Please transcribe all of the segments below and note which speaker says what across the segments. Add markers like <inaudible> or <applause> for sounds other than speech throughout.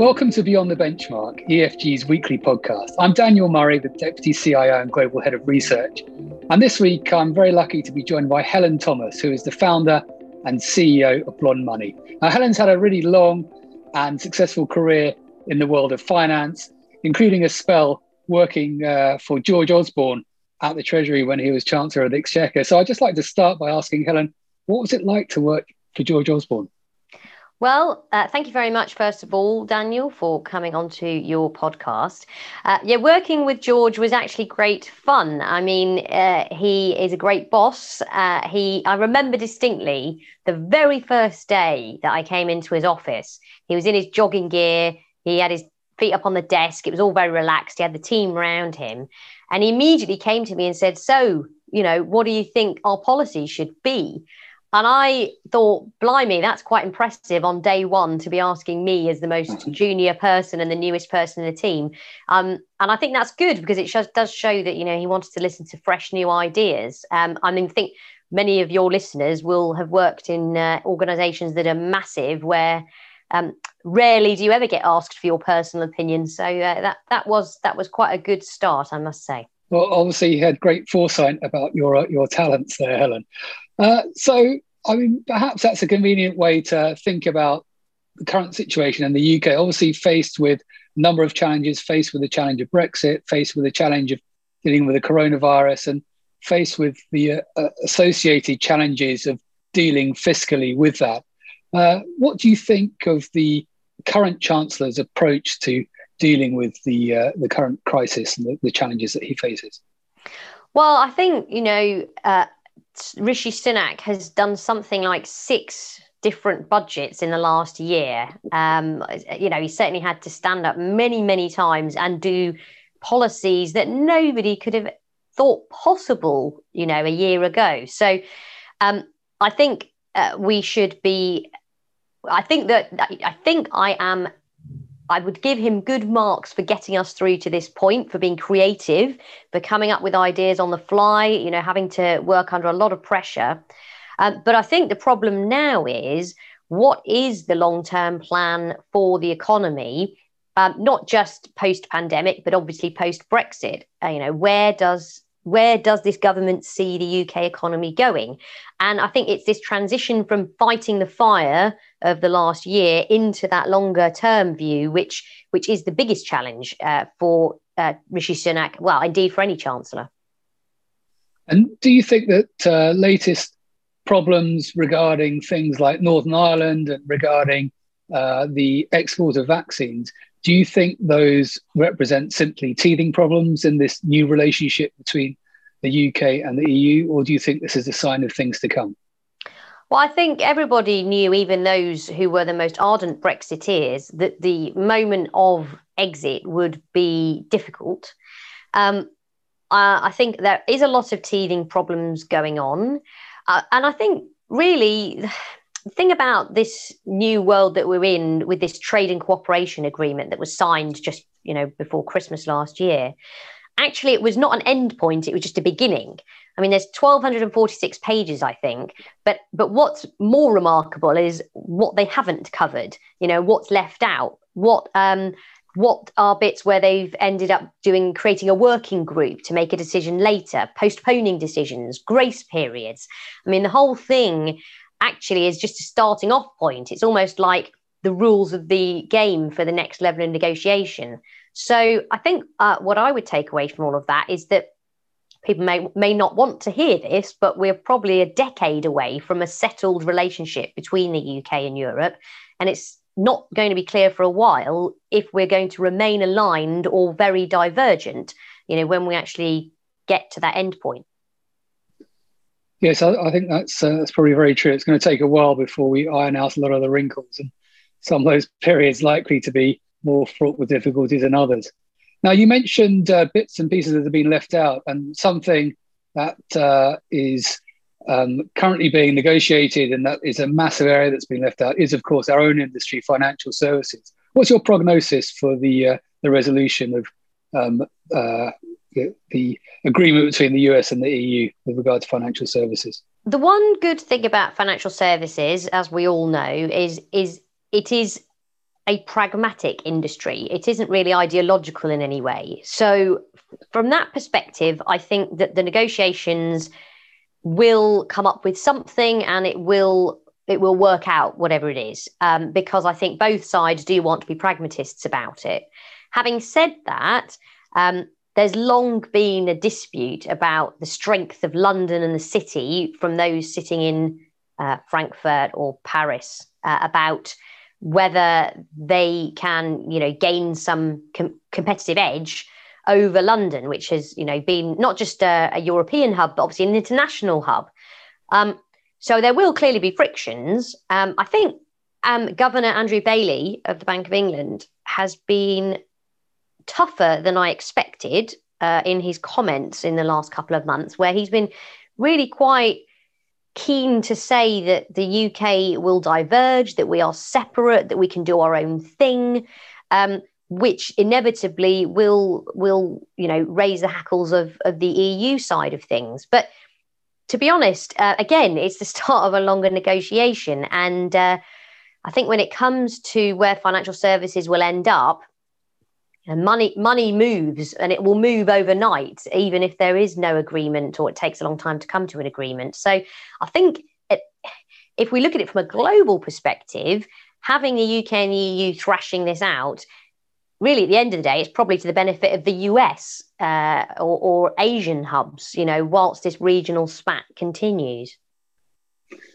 Speaker 1: Welcome to Beyond the Benchmark, EFG's weekly podcast. I'm Daniel Murray, the Deputy CIO and Global Head of Research. And this week, I'm very lucky to be joined by Helen Thomas, who is the founder and CEO of Blonde Money. Now, Helen's had a really long and successful career in the world of finance, including a spell working uh, for George Osborne at the Treasury when he was Chancellor of the Exchequer. So I'd just like to start by asking Helen, what was it like to work for George Osborne?
Speaker 2: Well, uh, thank you very much, first of all, Daniel, for coming onto your podcast. Uh, yeah, working with George was actually great fun. I mean, uh, he is a great boss. Uh, he, I remember distinctly the very first day that I came into his office. He was in his jogging gear. He had his feet up on the desk. It was all very relaxed. He had the team around him, and he immediately came to me and said, "So, you know, what do you think our policy should be?" And I thought, blimey, that's quite impressive on day one to be asking me as the most junior person and the newest person in the team. Um, and I think that's good because it shows, does show that, you know, he wanted to listen to fresh new ideas. Um, I mean, think many of your listeners will have worked in uh, organizations that are massive where um, rarely do you ever get asked for your personal opinion. So uh, that, that, was, that was quite a good start, I must say.
Speaker 1: Well, obviously, you had great foresight about your your talents there, Helen. Uh, so, I mean, perhaps that's a convenient way to think about the current situation in the UK. Obviously, faced with a number of challenges, faced with the challenge of Brexit, faced with the challenge of dealing with the coronavirus, and faced with the uh, associated challenges of dealing fiscally with that. Uh, what do you think of the current Chancellor's approach to dealing with the uh, the current crisis and the, the, challenges that he faces?
Speaker 2: Well, I think you know uh, Rishi Sunak has done something like six different budgets in the last year. Um, you know, he certainly had to stand up many, many times and do policies that nobody could have thought possible. You know, a year ago. So, um, I think uh, we should be. I think that I think I am I would give him good marks for getting us through to this point, for being creative, for coming up with ideas on the fly, you know, having to work under a lot of pressure. Um, but I think the problem now is what is the long term plan for the economy? Um, not just post pandemic, but obviously post Brexit. Uh, you know, where does where does this government see the UK economy going? And I think it's this transition from fighting the fire of the last year into that longer term view, which which is the biggest challenge uh, for uh, Rishi Sunak. Well, indeed, for any chancellor.
Speaker 1: And do you think that uh, latest problems regarding things like Northern Ireland and regarding uh, the export of vaccines do you think those represent simply teething problems in this new relationship between the UK and the EU, or do you think this is a sign of things to come?
Speaker 2: Well, I think everybody knew, even those who were the most ardent Brexiteers, that the moment of exit would be difficult. Um, uh, I think there is a lot of teething problems going on. Uh, and I think really the thing about this new world that we're in with this trade and cooperation agreement that was signed just you know before christmas last year actually it was not an end point it was just a beginning i mean there's 1246 pages i think but but what's more remarkable is what they haven't covered you know what's left out what um what are bits where they've ended up doing creating a working group to make a decision later postponing decisions grace periods i mean the whole thing actually is just a starting off point. It's almost like the rules of the game for the next level of negotiation. So I think uh, what I would take away from all of that is that people may may not want to hear this, but we're probably a decade away from a settled relationship between the UK and Europe, and it's not going to be clear for a while if we're going to remain aligned or very divergent. You know, when we actually get to that end point.
Speaker 1: Yes, I, I think that's uh, that's probably very true. It's going to take a while before we iron out a lot of the wrinkles, and some of those periods likely to be more fraught with difficulties than others. Now, you mentioned uh, bits and pieces that have been left out, and something that uh, is um, currently being negotiated, and that is a massive area that's been left out, is of course our own industry, financial services. What's your prognosis for the uh, the resolution of um, uh, the, the agreement between the US and the EU with regard to financial services?
Speaker 2: The one good thing about financial services, as we all know, is is it is a pragmatic industry. It isn't really ideological in any way. So, from that perspective, I think that the negotiations will come up with something and it will it will work out whatever it is um, because i think both sides do want to be pragmatists about it having said that um, there's long been a dispute about the strength of london and the city from those sitting in uh, frankfurt or paris uh, about whether they can you know gain some com- competitive edge over London, which has you know been not just a, a European hub, but obviously an international hub. Um, so there will clearly be frictions. Um, I think um, Governor Andrew Bailey of the Bank of England has been tougher than I expected uh, in his comments in the last couple of months, where he's been really quite keen to say that the UK will diverge, that we are separate, that we can do our own thing. Um, which inevitably will will you know raise the hackles of of the EU side of things. But to be honest, uh, again, it's the <laughs> start of a longer negotiation, and uh, I think when it comes to where financial services will end up, and money money moves and it will move overnight even if there is no agreement or it takes a long time to come to an agreement so i think it, if we look at it from a global perspective having the uk and the eu thrashing this out really at the end of the day, it's probably to the benefit of the US uh, or, or, Asian hubs, you know, whilst this regional spat continues.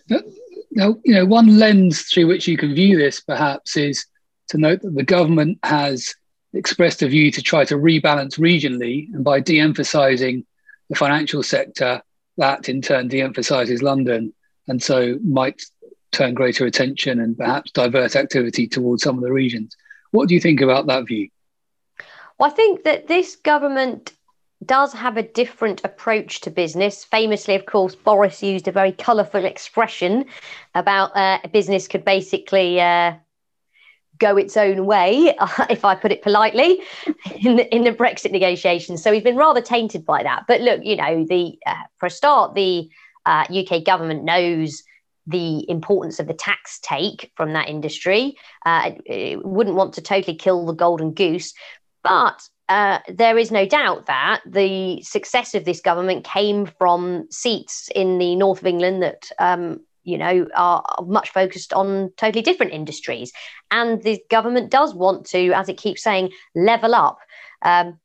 Speaker 1: Now, you know, one lens through which you can view this perhaps is to note that the government has expressed a view to try to rebalance regionally, and by de emphasizing the financial sector, that in turn de emphasizes London, and so might turn greater attention and perhaps divert activity towards some of the regions. What do you think about that view?
Speaker 2: Well, I think that this government does have a different approach to business. Famously, of course, Boris used a very colourful expression about uh, business could basically uh, go its own way, <laughs> if I put it politely, in the, in the Brexit negotiations. So he's been rather tainted by that. But look, you know, the uh, for a start, the UK uh, government knows the importance of the tax take from that industry. Uh, it wouldn't want to totally kill the golden goose, but uh, there is no doubt that the success of this government came from seats in the north of England that. Um, you know, are much focused on totally different industries. And the government does want to, as it keeps saying, level up. Um,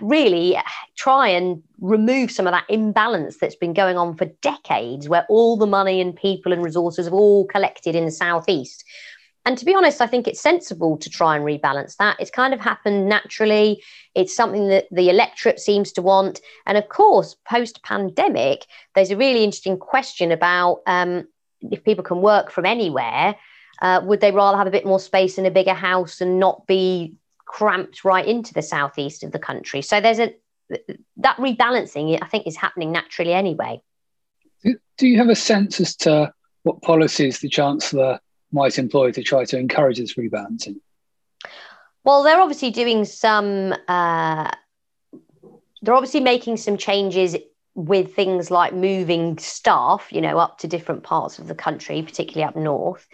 Speaker 2: really try and remove some of that imbalance that's been going on for decades, where all the money and people and resources have all collected in the southeast. And to be honest, I think it's sensible to try and rebalance that. It's kind of happened naturally. It's something that the electorate seems to want. And of course, post pandemic, there's a really interesting question about um, if people can work from anywhere, uh, would they rather have a bit more space in a bigger house and not be cramped right into the southeast of the country. So there's a that rebalancing, I think, is happening naturally anyway.
Speaker 1: Do you have a sense as to what policies the chancellor might employ to try to encourage this rebalancing?
Speaker 2: Well, they're obviously doing some. Uh, they're obviously making some changes with things like moving staff, you know, up to different parts of the country, particularly up north.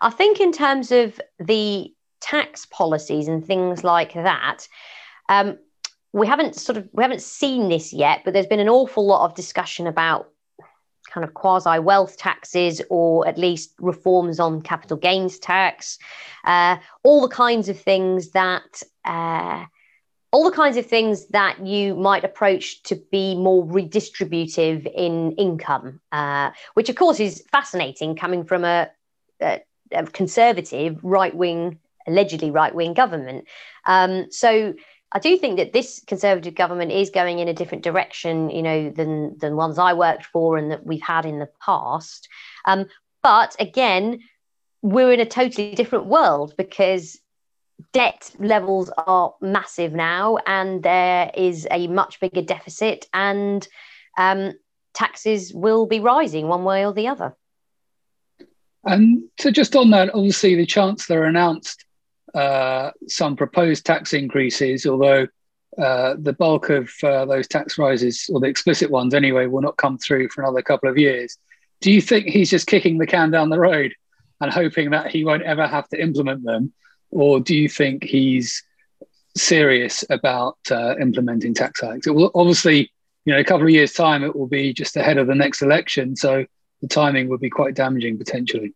Speaker 2: I think in terms of the tax policies and things like that. Um, we haven't sort of we haven't seen this yet, but there's been an awful lot of discussion about kind of quasi wealth taxes or at least reforms on capital gains tax, uh, all the kinds of things that. Uh, all the kinds of things that you might approach to be more redistributive in income, uh, which of course is fascinating coming from a, a, a conservative right wing allegedly right wing government. Um, so I do think that this conservative government is going in a different direction, you know, than than ones I worked for and that we've had in the past. Um, but again, we're in a totally different world because debt levels are massive now, and there is a much bigger deficit, and um, taxes will be rising one way or the other.
Speaker 1: And so, just on that, obviously, the Chancellor announced uh, some proposed tax increases, although uh, the bulk of uh, those tax rises, or the explicit ones anyway, will not come through for another couple of years. Do you think he's just kicking the can down the road and hoping that he won't ever have to implement them? or do you think he's serious about uh, implementing tax hikes? It will obviously, you know, a couple of years' time, it will be just ahead of the next election, so the timing would be quite damaging potentially.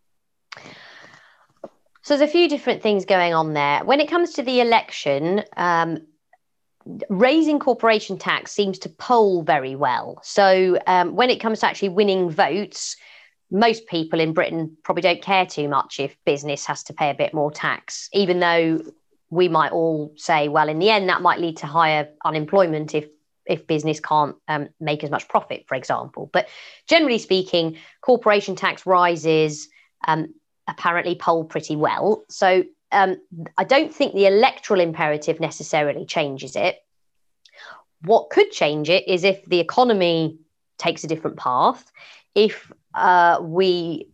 Speaker 2: So there's a few different things going on there. When it comes to the election, um, raising corporation tax seems to poll very well. So um, when it comes to actually winning votes, most people in Britain probably don't care too much if business has to pay a bit more tax, even though we might all say, well, in the end, that might lead to higher unemployment if if business can't um, make as much profit, for example. But generally speaking, corporation tax rises um, apparently poll pretty well. So um, I don't think the electoral imperative necessarily changes it. What could change it is if the economy takes a different path, if uh, we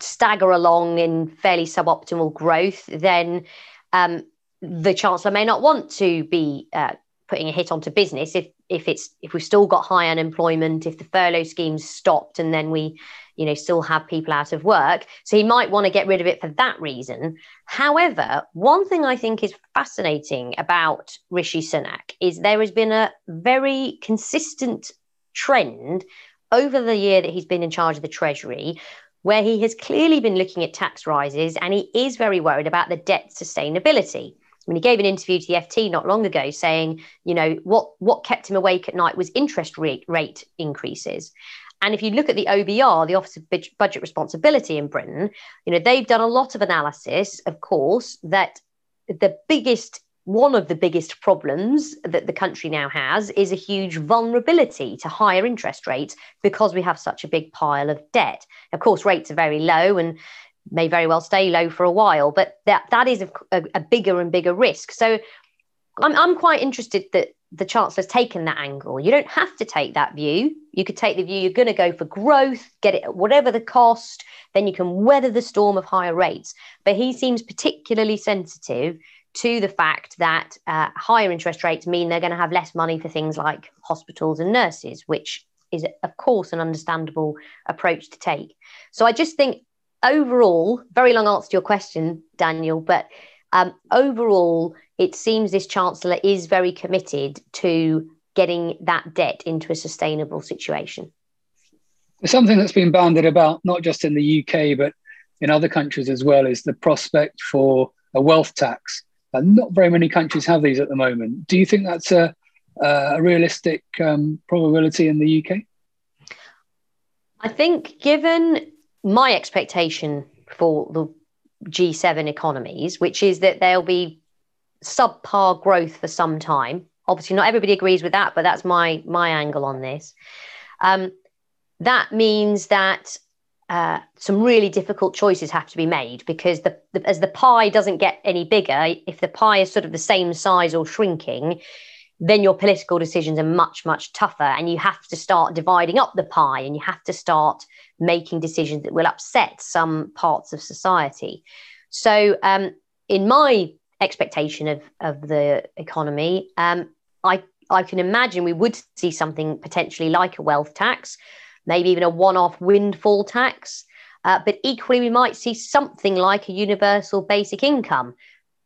Speaker 2: stagger along in fairly suboptimal growth, then um, the chancellor may not want to be uh, putting a hit onto business if if it's if we've still got high unemployment, if the furlough scheme's stopped, and then we you know still have people out of work. So he might want to get rid of it for that reason. However one thing i think is fascinating about rishi sunak is there has been a very consistent trend over the year that he's been in charge of the treasury where he has clearly been looking at tax rises and he is very worried about the debt sustainability. I mean, he gave an interview to the FT not long ago saying, you know, what what kept him awake at night was interest rate rate increases. And if you look at the OBR, the Office of Budget Responsibility in Britain, you know, they've done a lot of analysis, of course, that the biggest one of the biggest problems that the country now has is a huge vulnerability to higher interest rates because we have such a big pile of debt. Of course, rates are very low and may very well stay low for a while, but that that is a, a, bigger and bigger risk. So I'm I'm quite interested that the chancellor's taken that angle. You don't have to take that view. You could take the view you're going to go for growth, get it at whatever the cost, then you can weather the storm of higher rates. But he seems particularly sensitive to the fact that uh, higher interest rates mean they're going to have less money for things like hospitals and nurses, which is, of course, an understandable approach to take. So I just think overall, very long answer to your question, Daniel, but um, overall, it seems this chancellor is very committed to getting that debt into a sustainable situation.
Speaker 1: Something that's been bandied about, not just in the UK, but in other countries as well, is the prospect for a wealth tax. And not very many countries have these at the moment. Do you think that's a, a realistic um, probability in the UK?
Speaker 2: I think, given my expectation for the G7 economies, which is that there'll be subpar growth for some time. Obviously, not everybody agrees with that, but that's my my angle on this. Um, that means that uh, some really difficult choices have to be made because the, the, as the pie doesn't get any bigger, if the pie is sort of the same size or shrinking, then your political decisions are much much tougher, and you have to start dividing up the pie, and you have to start making decisions that will upset some parts of society. So, um, in my expectation of, of the economy, um, I, I can imagine we would see something potentially like a wealth tax, maybe even a one off windfall tax. Uh, but equally, we might see something like a universal basic income.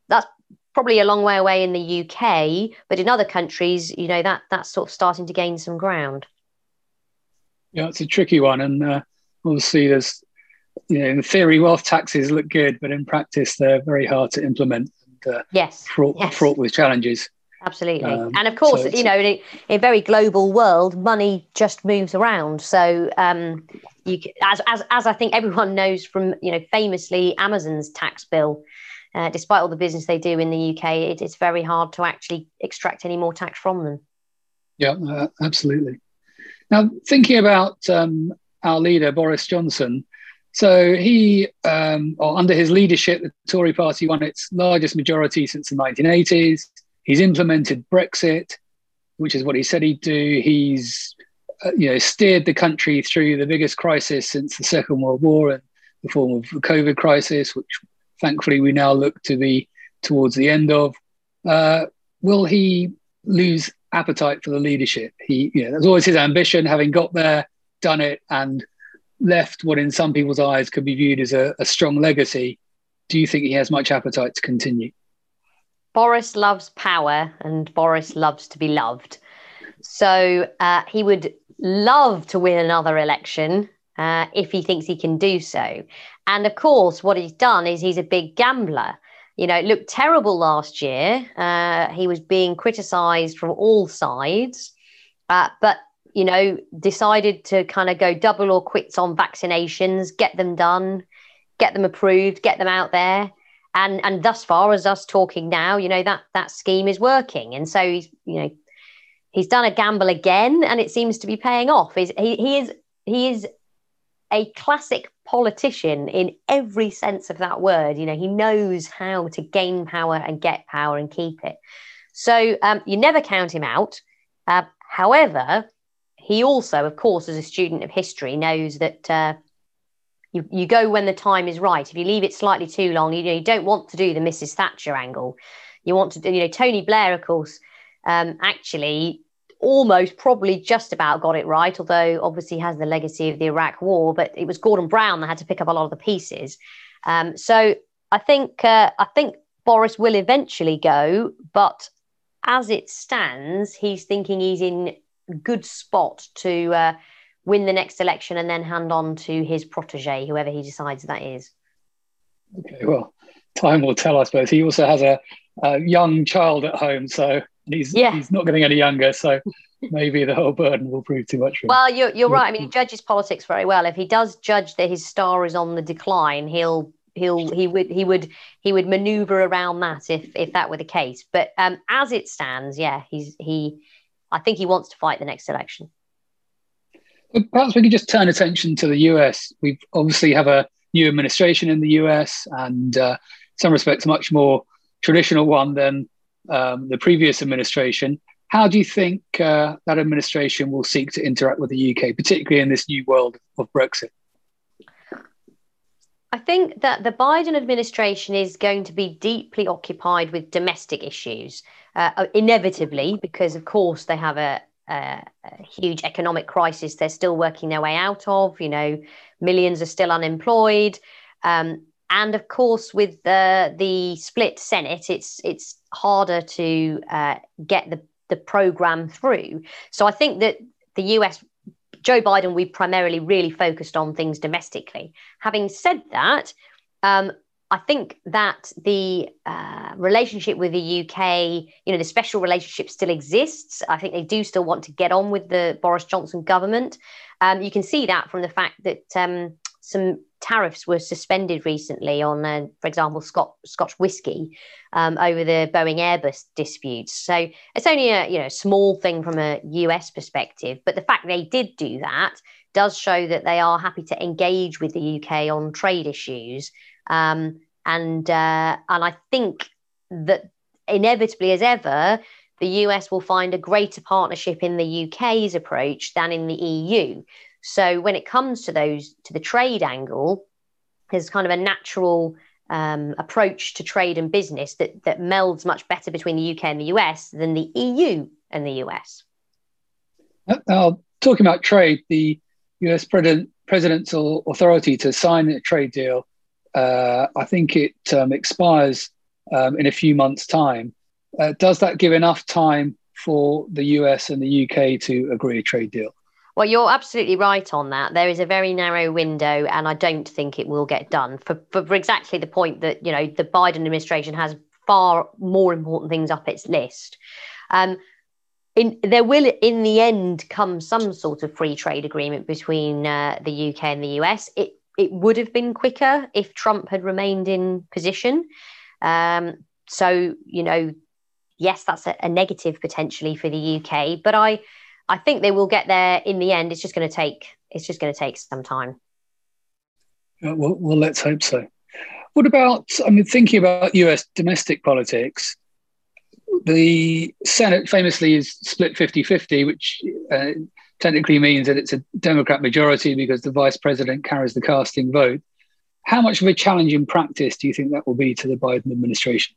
Speaker 2: That's probably a long way away in the UK, but in other countries, you know, that that's sort of starting to gain some ground.
Speaker 1: Yeah, it's a tricky one. And uh, obviously, there's, you know, in theory, wealth taxes look good, but in practice, they're very hard to implement uh,
Speaker 2: yes,
Speaker 1: fraught,
Speaker 2: yes.
Speaker 1: fraught with challenges.
Speaker 2: Absolutely. Um, and of course, so you know, in a, in a, very global world, money just moves around. So, um, you, as, as, as I think everyone knows from, you know, famously Amazon's tax bill, uh, despite all the business they do in the UK, it, it's very hard to actually extract any more tax from them.
Speaker 1: Yeah, uh, absolutely. Now, thinking about um, our leader, Boris Johnson, so he, um, or under his leadership, the Tory party won its largest majority since the 1980s. He's implemented Brexit, which is what he said he'd do. He's, uh, you know, steered the country through the biggest crisis since the Second World War in the form of the COVID crisis, which thankfully we now look to be towards the end of. Uh, will he lose appetite for the leadership? He, you know, that's always his ambition, having got there, done it, and left what in some people's eyes could be viewed as a, a strong legacy. do you think he has much appetite to continue?
Speaker 2: Boris loves power and Boris loves to be loved. So uh, he would love to win another election uh, if he thinks he can do so. And of course, what he's done is he's a big gambler. You know, it looked terrible last year. Uh, he was being criticized from all sides, uh, but, you know, decided to kind of go double or quits on vaccinations, get them done, get them approved, get them out there. And, and thus far as us talking now, you know, that, that scheme is working. And so he's, you know, he's done a gamble again and it seems to be paying off. He's, he, he is, he is a classic politician in every sense of that word. You know, he knows how to gain power and get power and keep it. So um, you never count him out. Uh, however, he also, of course, as a student of history, knows that uh, you, you go when the time is right. If you leave it slightly too long, you, know, you don't want to do the Mrs. Thatcher angle. You want to you know, Tony Blair, of course, um, actually almost probably just about got it right, although obviously has the legacy of the Iraq War. But it was Gordon Brown that had to pick up a lot of the pieces. Um, so I think uh, I think Boris will eventually go, but as it stands, he's thinking he's in good spot to uh, win the next election and then hand on to his protege, whoever he decides that is.
Speaker 1: Okay, well, time will tell, I suppose. He also has a, a young child at home, so he's yeah. he's not getting any younger. So maybe the whole burden will prove too much for him.
Speaker 2: Well, you're, you're right. I mean, he judges politics very well. If he does judge that his star is on the decline, he'll he'll he would he would he would maneuver around that if if that were the case. But um, as it stands, yeah, he's he. I think he wants to fight the next election.
Speaker 1: Perhaps we could just turn attention to the US. We obviously have a new administration in the US, and uh, some respects, a much more traditional one than um, the previous administration. How do you think uh, that administration will seek to interact with the UK, particularly in this new world of Brexit?
Speaker 2: I think that the Biden administration is going to be deeply occupied with domestic issues, uh, inevitably, because of course they have a, a, a, huge economic crisis they're still working their way out of. You know, millions are still unemployed. Um, and of course, with the the split Senate, it's it's harder to uh, get the the program through. So I think that the US, Joe Biden, we primarily really focused on things domestically. Having said that, um, I think that the uh, relationship with the UK, you know, the special relationship still exists. I think they do still want to get on with the Boris Johnson government. Um, you can see that from the fact that um, some tariffs were suspended recently on, uh, for example, Scotch, Scotch whiskey um, over the Boeing Airbus disputes. So it's only a you know small thing from a US perspective, but the fact they did do that does show that they are happy to engage with the UK on trade issues. Um, and uh, and I think that inevitably, as ever, the US will find a greater partnership in the UK's approach than in the EU. So when it comes to those to the trade angle, there's kind of a natural um, approach to trade and business that that melds much better between the UK and the US than the EU and the US.
Speaker 1: Now, talking about trade, the US president, president's authority to sign a trade deal, uh, I think it um, expires um, in a few months' time. Uh, does that give enough time for the US and the UK to agree a trade deal?
Speaker 2: Well, you're absolutely right on that. There is a very narrow window, and I don't think it will get done for, for, for exactly the point that you know the Biden administration has far more important things up its list. Um, in, there will, in the end, come some sort of free trade agreement between uh, the UK and the US. It it would have been quicker if Trump had remained in position. Um, so you know, yes, that's a, a negative potentially for the UK, but I I think they will get there in the end. It's just going to take it's just going to take some time.
Speaker 1: Uh, well, well, let's hope so. What about? I mean, thinking about U.S. domestic politics, the Senate famously is split 50-50, which uh, technically means that it's a Democrat majority because the vice president carries the casting vote. How much of a challenge in practice do you think that will be to the Biden administration?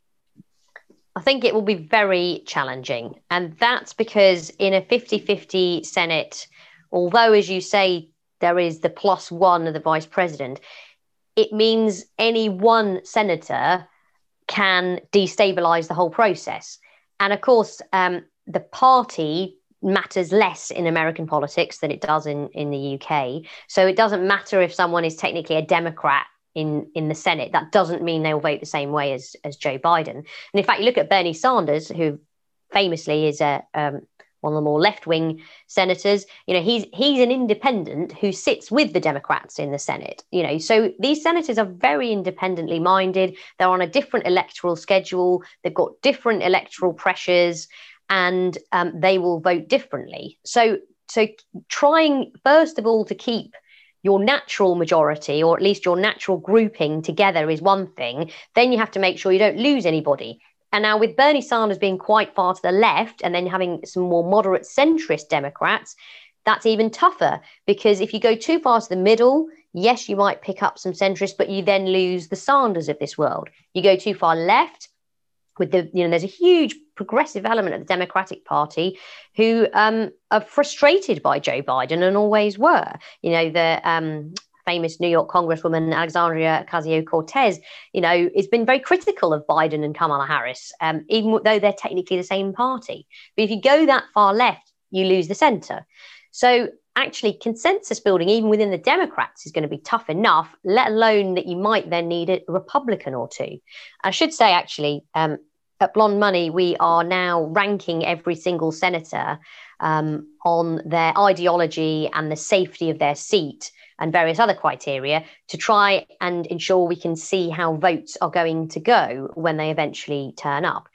Speaker 2: I think it will be very challenging. And that's because in a 50 50 Senate, although, as you say, there is the plus one of the vice president, it means any one senator can destabilize the whole process. And of course, um, the party matters less in American politics than it does in, in the UK. So it doesn't matter if someone is technically a Democrat in, in the Senate. That doesn't mean they'll vote the same way as, as Joe Biden. And in fact, you look at Bernie Sanders, who famously is a um, one of the more left-wing senators. You know, he's he's an independent who sits with the Democrats in the Senate. You know, so these senators are very independently minded. They're on a different electoral schedule. They've got different electoral pressures, and um, they will vote differently. So, so trying first of all to keep your natural majority or at least your natural grouping together is one thing. Then you have to make sure you don't lose anybody. And now, with Bernie Sanders being quite far to the left and then having some more moderate centrist Democrats, that's even tougher because if you go too far to the middle, yes, you might pick up some centrists, but you then lose the Sanders of this world. You go too far left, with the, you know, there's a huge progressive element of the Democratic Party who um, are frustrated by Joe Biden and always were. You know, the um, famous New York Congresswoman Alexandria Ocasio Cortez, you know, has been very critical of Biden and Kamala Harris, um, even though they're technically the same party. But if you go that far left, you lose the center. So actually, consensus building, even within the Democrats, is going to be tough enough, let alone that you might then need a Republican or two. I should say, actually, um, at Blonde Money, we are now ranking every single senator um, on their ideology and the safety of their seat and various other criteria to try and ensure we can see how votes are going to go when they eventually turn up.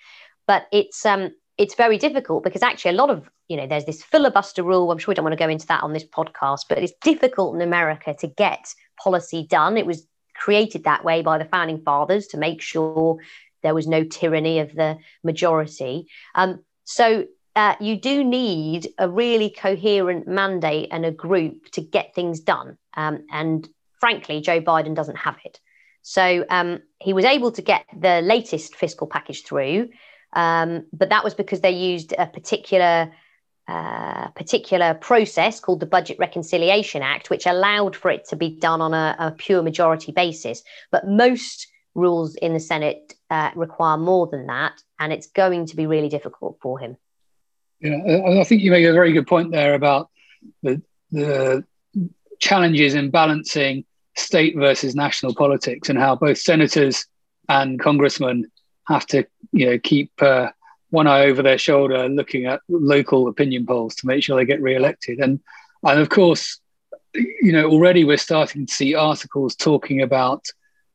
Speaker 2: But it's um, it's very difficult because actually a lot of you know there's this filibuster rule. I'm sure we don't want to go into that on this podcast, but it's difficult in America to get policy done. It was created that way by the founding fathers to make sure there was no tyranny of the majority. Um, so uh, you do need a really coherent mandate and a group to get things done. Um, and frankly, Joe Biden doesn't have it. So um, he was able to get the latest fiscal package through, um, but that was because they used a particular uh, particular process called the Budget Reconciliation Act, which allowed for it to be done on a, a pure majority basis. But most rules in the Senate uh, require more than that, and it's going to be really difficult for him.
Speaker 1: Yeah, I think you make a very good point there about the the challenges in balancing state versus national politics and how both senators and congressmen have to you know keep uh, one eye over their shoulder looking at local opinion polls to make sure they get re-elected and and of course you know already we're starting to see articles talking about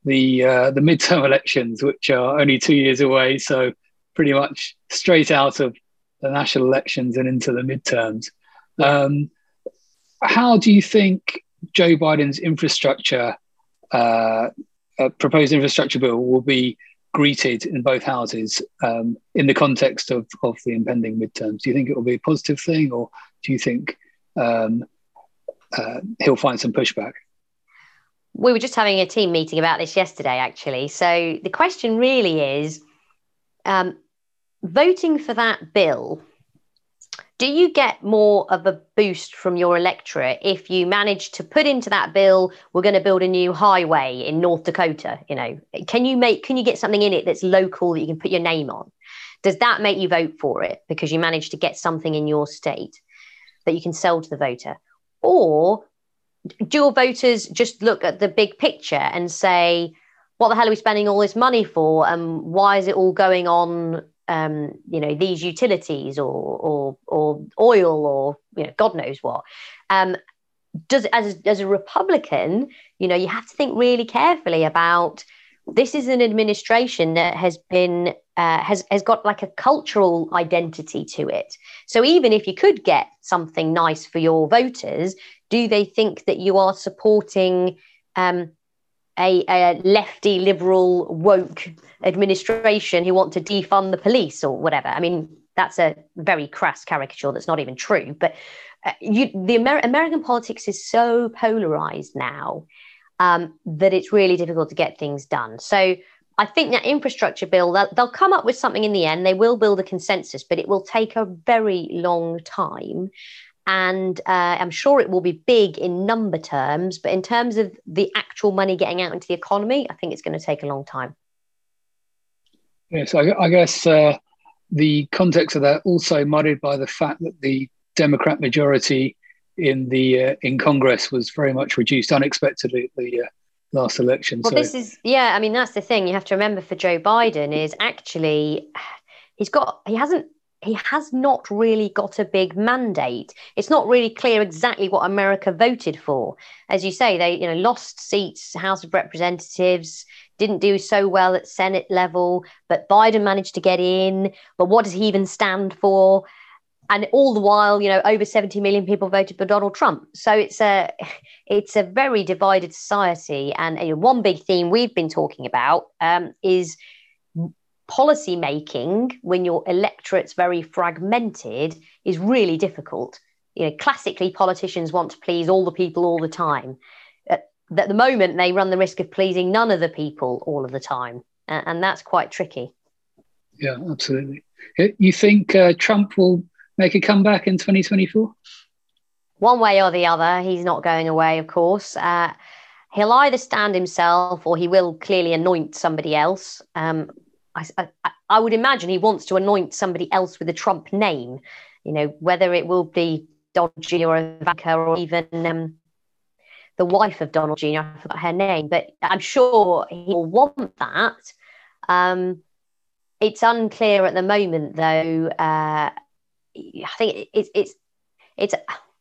Speaker 1: the uh, the midterm <laughs> elections which are only two years away so pretty much straight out of the national elections and into the midterms. Um, how do you think Joe Biden's infrastructure, uh, uh, proposed infrastructure bill, will be greeted in both houses um, in the context of, of the impending midterms? Do you think it will be a positive thing, or do you think um, uh, he'll find some pushback?
Speaker 2: We were just having a team meeting about this yesterday, actually. So the question really is um, voting for that bill, do you get more of a boost from your electorate if you manage to put into that bill we're going to build a new highway in north dakota you know? Can you make can you get something in it that's local that you can put your name on? Does that make you vote for it because you managed to get something in your state that you can sell to the voter? Or your voters just look at the big picture and say what the hell are we spending all this money for and why is it all going on um, you know these utilities or or or oil or you know God knows what. Um, does as as a Republican, you know, you have to think really carefully about this is an administration that has been uh, has has got like a cultural identity to it. So even if you could get something nice for your voters, do they think that you are supporting um, a, a lefty liberal woke administration who want to defund the police or whatever. I mean, that's a very crass caricature that's not even true. But uh, you, the Amer- American politics is so polarized now um, that it's really difficult to get things done. So I think that infrastructure bill, they'll, they'll come up with something in the end. They will build a consensus, but it will take a very long time. And uh, I'm sure it will be big in number terms, but in terms of the actual money getting out into the economy, I think it's going to take a long time.
Speaker 1: Yes, I, I guess uh, the context of that also muddied by the fact that the Democrat majority in the uh, in Congress was very much reduced unexpectedly at the uh, last election.
Speaker 2: Well, so, this is yeah. I mean, that's the thing you have to remember for Joe Biden is actually he's got he hasn't he has not really got a big mandate. It's not really clear exactly what America voted for. As you say, they you know lost seats, House of Representatives, didn't do so well at Senate level, but Biden managed to get in. But what does he even stand for? And all the while, you know, over 70 million people voted for Donald Trump. So it's a it's a very divided society. And you know, one big theme we've been talking about um, is policy making when your electorate's very fragmented is really difficult. You know, classically, politicians want to please all the people all the time. At, at the moment, they run the risk of pleasing none of the people all of the time, uh, and that's quite tricky.
Speaker 1: Yeah, absolutely. You think uh, Trump will make a comeback in 2024?
Speaker 2: One way or the other, he's not going away, of course. Uh, he'll either stand himself or he will clearly anoint somebody else. Um, I, I, I would imagine he wants to anoint somebody else with a Trump name, you know, whether it will be Jr. or Ivanka or even um, the wife of Donald Jr. I forgot her name, but I'm sure he will want that. Um, it's unclear at the moment, though. Uh, I think it's it's it's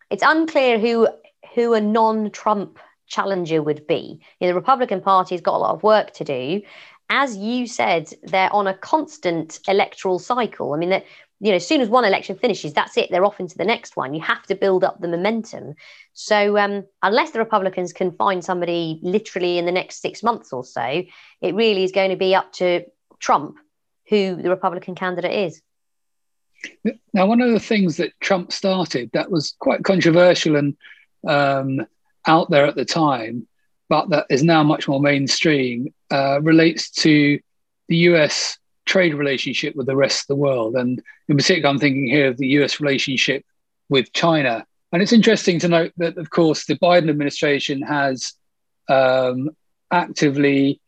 Speaker 2: it's unclear who who a non-Trump challenger would be. You know, the Republican Party has got a lot of work to do, as you said, they're on a constant electoral cycle. I mean, that you know, as soon as one election finishes, that's it. They're off into the next one. You have to build up the momentum. So, um, unless the Republicans can find somebody literally in the next six months or so, it really is going to be up to Trump who the Republican candidate is.
Speaker 1: Now, one of the things that Trump started that was quite controversial and um, out there at the time but that is now much more mainstream, uh, relates to the US trade relationship with the rest of the world. And in particular, I'm thinking here of the US relationship with China. And it's interesting to note that, of course, the Biden administration has um, actively,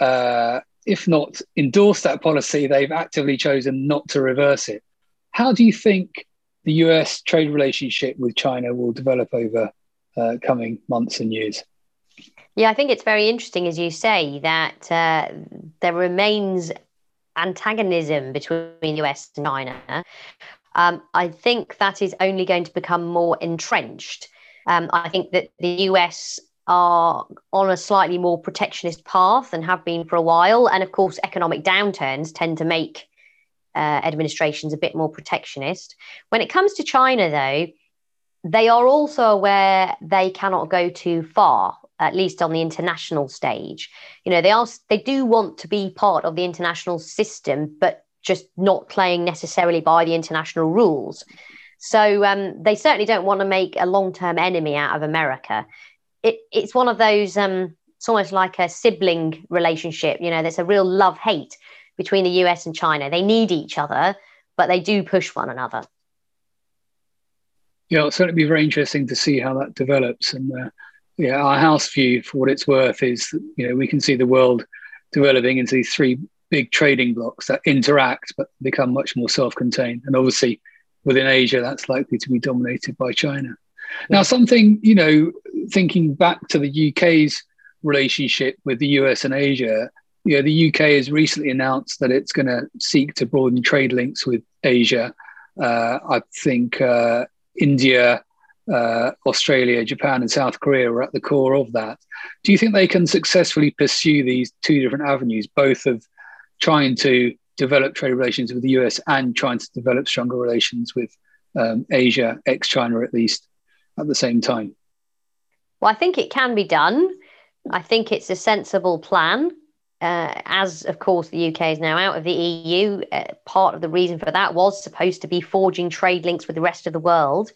Speaker 1: uh, if not endorsed that policy, they've actively chosen not to reverse it. How do you think the US trade relationship with China will develop over uh, coming months and years?
Speaker 2: Yeah, I think it's very interesting, as you say, that uh, there remains antagonism between the US and China. Um, I think that is only going to become more entrenched. Um, I think that the US are on a slightly more protectionist path and have been for a while. And of course, economic downturns tend to make uh, administrations a bit more protectionist. When it comes to China, though, they are also aware they cannot go too far at least on the international stage. You know, they are they do want to be part of the international system, but just not playing necessarily by the international rules. So um, they certainly don't want to make a long term enemy out of America. It, it's one of those. Um, it's almost like a sibling relationship. You know, there's a real love hate between the US and China. They need each other, but they do push one another.
Speaker 1: Yeah, it'll certainly be very interesting to see how that develops. And uh, yeah, our house view, for what it's worth, is you know we can see the world developing into these three big trading blocks that interact but become much more self-contained. And obviously, within Asia, that's likely to be dominated by China. Now, something you know, thinking back to the UK's relationship with the US and Asia, you know, the UK has recently announced that it's going to seek to broaden trade links with Asia. Uh, I think uh, India uh, Australia, Japan, and South Korea are at the core of that. Do you think they can successfully pursue these two different avenues, both of trying to develop trade relations with the US and trying to develop stronger relations with um, Asia, ex China at least, at the same time?
Speaker 2: Well, I think it can be done. I think it's a sensible plan. Uh, as of course the UK is now out of the EU, uh, part of the reason for that was supposed to be forging trade links with the rest of the world.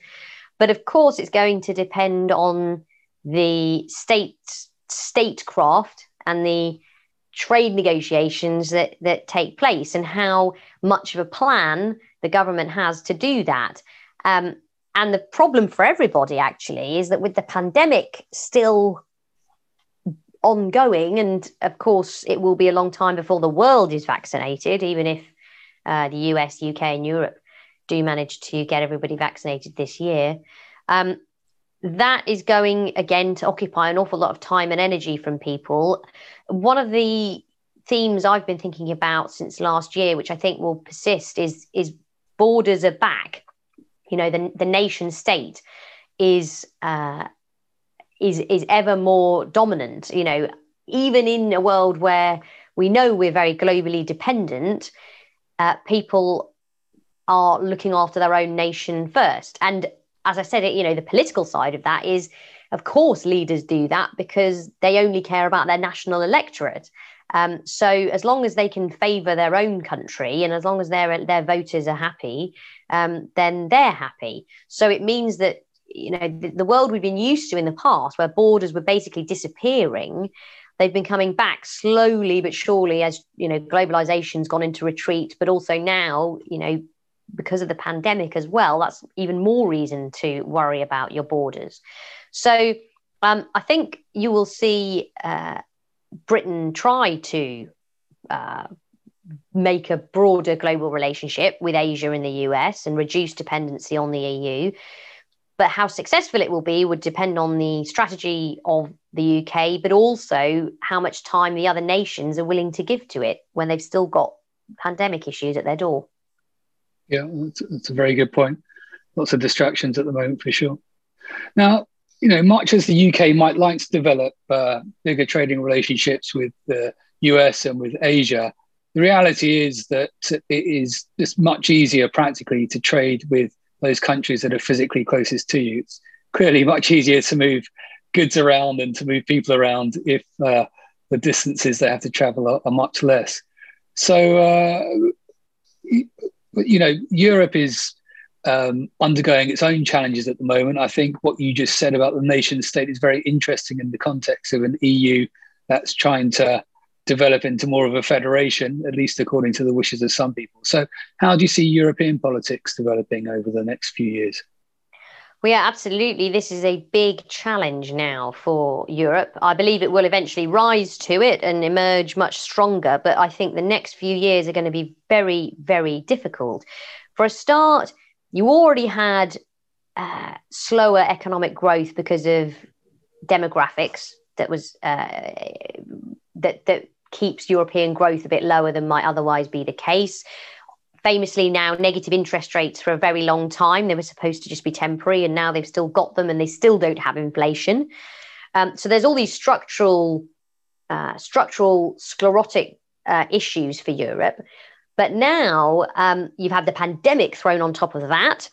Speaker 2: But of course, it's going to depend on the state statecraft and the trade negotiations that that take place and how much of a plan the government has to do that. Um, and the problem for everybody actually is that with the pandemic still ongoing, and of course, it will be a long time before the world is vaccinated, even if uh, the US, UK, and Europe do manage to get everybody vaccinated this year. Um, that is going again to occupy an awful lot of time and energy from people. One of the themes I've been thinking about since last year, which I think will persist, is is borders are back. You know, the the nation state is uh, is is ever more dominant. You know, even in a world where we know we're very globally dependent, uh, people are looking after their own nation first. And as I said, it you know the political side of that is, of course, leaders do that because they only care about their national electorate. Um, so as long as they can favour their own country and as long as their their voters are happy, um, then they're happy. So it means that you know the, the world we've been used to in the past, where borders were basically disappearing, they've been coming back slowly but surely as you know globalization's gone into retreat. But also now, you know, because of the pandemic as well, that's even more reason to worry about your borders. So um, I think you will see uh, Britain try to uh, make a broader global relationship with Asia and the US and reduce dependency on the EU. But how successful it will be would depend on the strategy of the UK, but also how much time the other nations are willing to give to it when they've still got pandemic issues at their door.
Speaker 1: Yeah, that's, a very good point. Lots of distractions at the moment for sure. Now, you know, much as the UK might like to develop uh, bigger trading relationships with the US and with Asia, the reality is that it is just much easier practically to trade with those countries that are physically closest to you. It's clearly much easier to move goods around and to move people around if uh, the distances they have to travel are, are much less. So, uh, you know, Europe is um, undergoing its own challenges at the moment. I think what you just said about the nation state is very interesting in the context of an EU that's trying to develop into more of a federation, at least according to the wishes of some people. So, how do you see European politics developing over the next few years?
Speaker 2: Well, yeah, absolutely. This is a big challenge now for Europe. I believe it will eventually rise to it and emerge much stronger. But I think the next few years are going to be very, very difficult. For a start, you already had uh, slower economic growth because of demographics that was uh, that that keeps European growth a bit lower than might otherwise be the case. Famously, now negative interest rates for a very long time. They were supposed to just be temporary, and now they've still got them, and they still don't have inflation. Um, so there's all these structural, uh, structural sclerotic uh, issues for Europe. But now um, you've had the pandemic thrown on top of that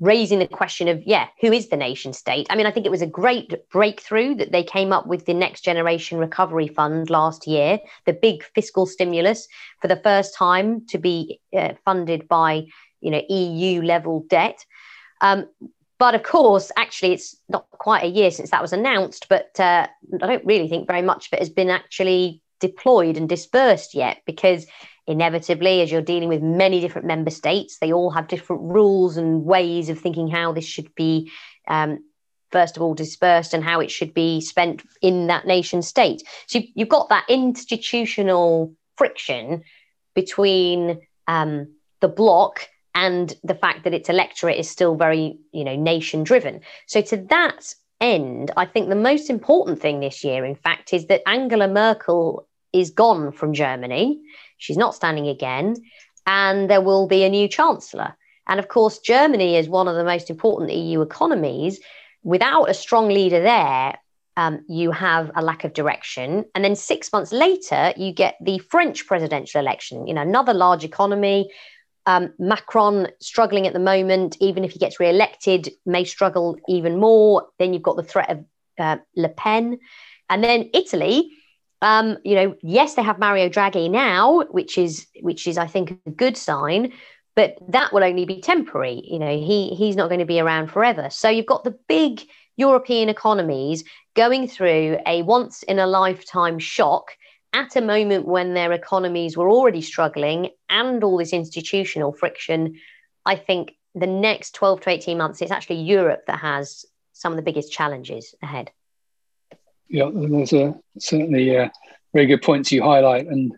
Speaker 2: raising the question of yeah who is the nation state? I mean i think it was a great breakthrough that they came up with the next generation recovery fund last year the big fiscal stimulus for the first time to be uh, funded by you know eu level debt. Um, but of course actually it's not quite a year since that was announced but uh, i don't really think very much of it has been actually deployed and dispersed yet because inevitably, as you're dealing with many different member states, they all have different rules and ways of thinking how this should be, um, first of all, dispersed and how it should be spent in that nation state. So you've got that institutional friction between um, the bloc and the fact that its electorate is still very, you know, nation driven. So to that end, I think the most important thing this year, in fact, is that Angela Merkel is gone from Germany. She's not standing again. And there will be a new chancellor. And of course, Germany is one of the most important EU economies. Without a strong leader there, um, you have a lack of direction. And then six months later, you get the French presidential election, you know, another large economy. Um, Macron struggling at the moment, even if he gets re-elected, may struggle even more. Then you've got the threat of uh, Le Pen. And then Italy, um, you know, yes, they have Mario Draghi now, which is which is I think a good sign, but that will only be temporary. You know, he he's not going to be around forever. So you've got the big European economies going through a once in a lifetime shock at a moment when their economies were already struggling and all this institutional friction. I think the next 12 to 18 months, it's actually Europe that has some of the biggest challenges ahead.
Speaker 1: Yeah, there's are certainly uh, very good points you highlight. And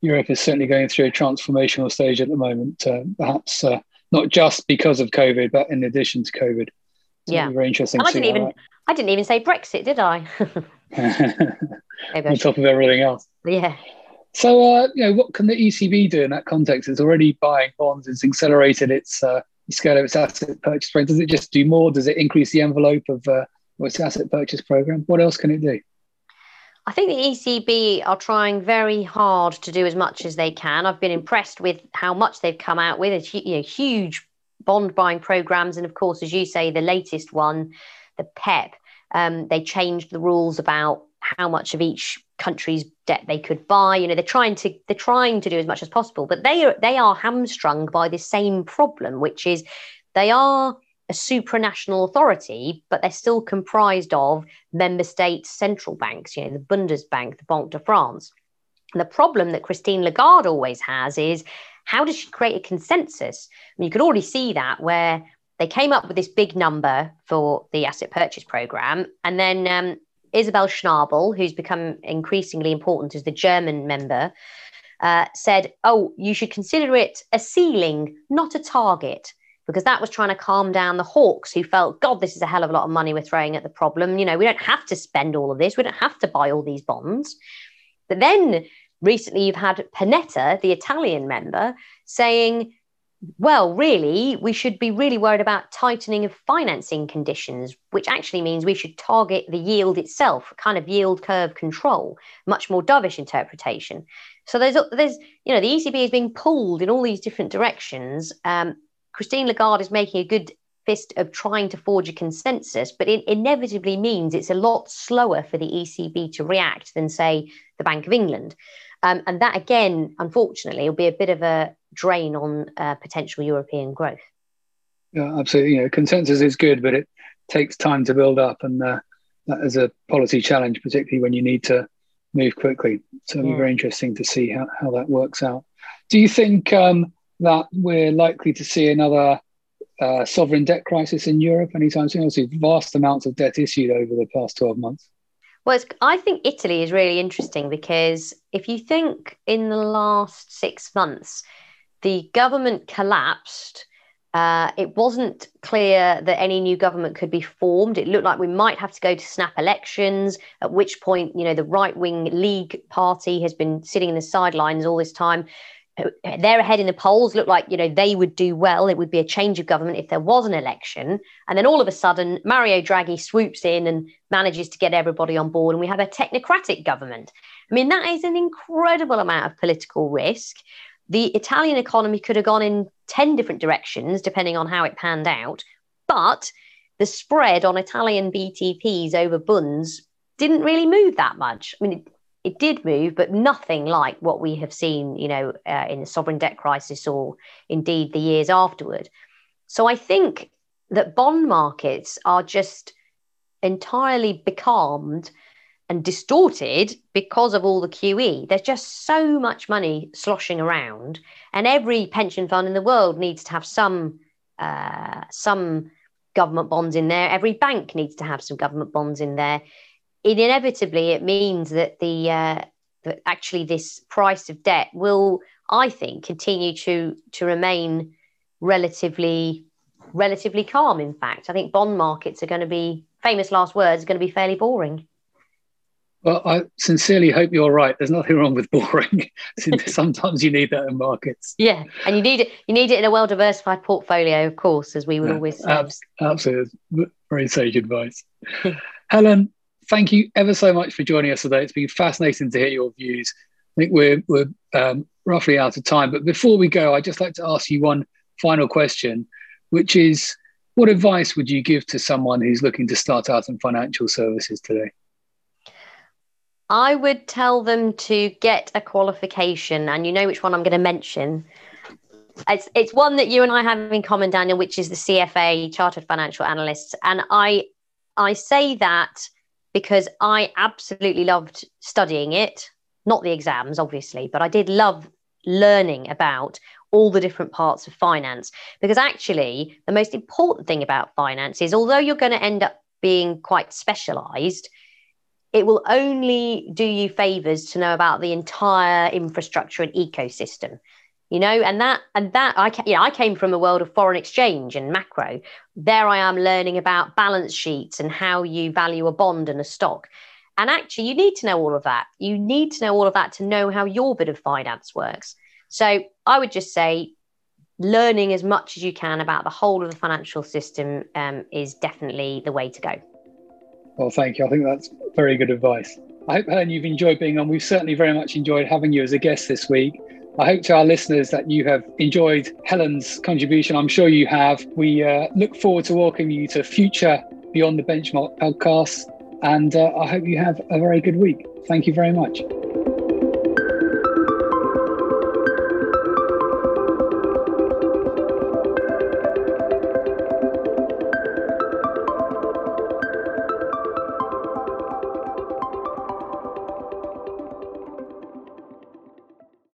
Speaker 1: Europe is certainly going through a transformational stage at the moment, uh, perhaps uh, not just because of COVID, but in addition to COVID.
Speaker 2: So yeah,
Speaker 1: very interesting.
Speaker 2: I didn't even I didn't even say Brexit, did I? <laughs>
Speaker 1: On top of everything else.
Speaker 2: Yeah.
Speaker 1: So, uh, you know, what can the ECB do in that context? It's already buying bonds. It's accelerated its uh, scale of its asset purchase program. Does it just do more? Does it increase the envelope of uh, its asset purchase program? What else can it do?
Speaker 2: I think the ECB are trying very hard to do as much as they can. I've been impressed with how much they've come out with, you know, huge bond buying programs. And of course, as you say, the latest one, the PEPP, um, they changed the rules about how much of each country's debt they could buy. You know, they're trying to they're trying to do as much as possible, but they are they are hamstrung by the same problem, which is they are a supranational authority, but they're still comprised of member states' central banks, you know, the Bundesbank, the Banque de France. And the problem that Christine Lagarde always has is how does she create a consensus? Mean, you could already see that where they came up with this big number for the asset purchase program, and then um, Isabel Schnabel, who's become increasingly important as the German member, uh, said, "Oh, you should consider it a ceiling, not a target." Because that was trying to calm down the hawks who felt, God, this is a hell of a lot of money we're throwing at the problem. You know, we don't have to spend all of this. We don't have to buy all these bonds. But then recently you've had Panetta, the Italian member, saying, well, really, we should be really worried about tightening of financing conditions, which actually means we should target the yield itself, kind of yield curve control, much more dovish interpretation. So there's, there's, you know, the ECB is being pulled in all these different directions, um, Christine Lagarde is making a good fist of trying to forge a consensus, but it inevitably means it's a lot slower for the ECB to react than, say, the Bank of England. Um, and that, again, unfortunately, will be a bit of a drain on uh, potential European growth.
Speaker 1: Yeah, absolutely. You know, consensus is good, but it takes time to build up, and uh, that is a policy challenge, particularly when you need to move quickly. So it'll yeah. be very interesting to see how, how that works out. Do you think um, that we're likely to see another uh, sovereign debt crisis in Europe anytime soon? Obviously, vast amounts of debt issued over the past 12 months.
Speaker 2: Well, I think Italy is really interesting because if you think in the last six months, the government collapsed. Uh, it wasn't clear that any new government could be formed. It looked like we might have to go to snap elections, at which point, you know, the right wing League party has been sitting in the sidelines all this time they're ahead in the polls look like you know they would do well. It would be a change of government if there was an election. And then all of a sudden mario draghi swoops in and manages to get everybody on board and we have a technocratic government. I mean that is an incredible amount of political risk. The italian economy could have gone in 10 different directions depending on how it panned out but the spread on italian btps over bunds didn't really move that much. I mean it did move, but nothing like what we have seen, you know, uh, in the sovereign debt crisis or indeed the years afterward. So I think that bond markets are just entirely becalmed and distorted because of all the QE. There's just so much money sloshing around, and every pension fund in the world needs to have some uh, some government bonds in there. Every bank needs to have some government bonds in there inevitably it means that the uh, that actually this price of debt will, I think, continue to to remain relatively relatively calm. In fact, I think bond markets are going to be famous last words are going to be fairly boring.
Speaker 1: Well, I sincerely hope you're right. There's nothing wrong with boring. <laughs> Sometimes you need that in markets.
Speaker 2: Yeah, and you need it. You need it in a well diversified portfolio, of course, as we would yeah, always say.
Speaker 1: Absolutely, very sage advice. <laughs> Helen, thank you ever so much for joining us today. It's been fascinating to hear your views. I think we're, we're um, roughly out of time. But before we go, I'd just like to ask you one final question, which is what advice would you give to someone who's looking to start out in financial services today?
Speaker 2: I would tell them to get a qualification, and you know which one I'm going to mention. It's, it's one that you and I have in common, Daniel, which is the CFA, Chartered Financial Analysts. And I, I say that because I absolutely loved studying it. Not the exams, obviously, but I did love learning about all the different parts of finance. Because actually, the most important thing about finance is although you're going to end up being quite specialized, it will only do you favors to know about the entire infrastructure and ecosystem you know and that and that i you know, i came from a world of foreign exchange and macro. There i am learning about balance sheets and how you value a bond and a stock. And actually you need to know all of that. You need to know all of that to know how your bit of finance works. So i would just say learning as much as you can about the whole of the financial system um, is definitely the way to go.
Speaker 1: Well thank you. I think that's very good advice. I hope helen you've enjoyed being on. We've certainly very much enjoyed having you as a guest this week I hope to our listeners that you have enjoyed Helen's contribution. I'm sure you have. We uh, look forward to welcoming you to future Beyond the Benchmark podcasts. And uh, I hope you have a very good week. Thank you very much.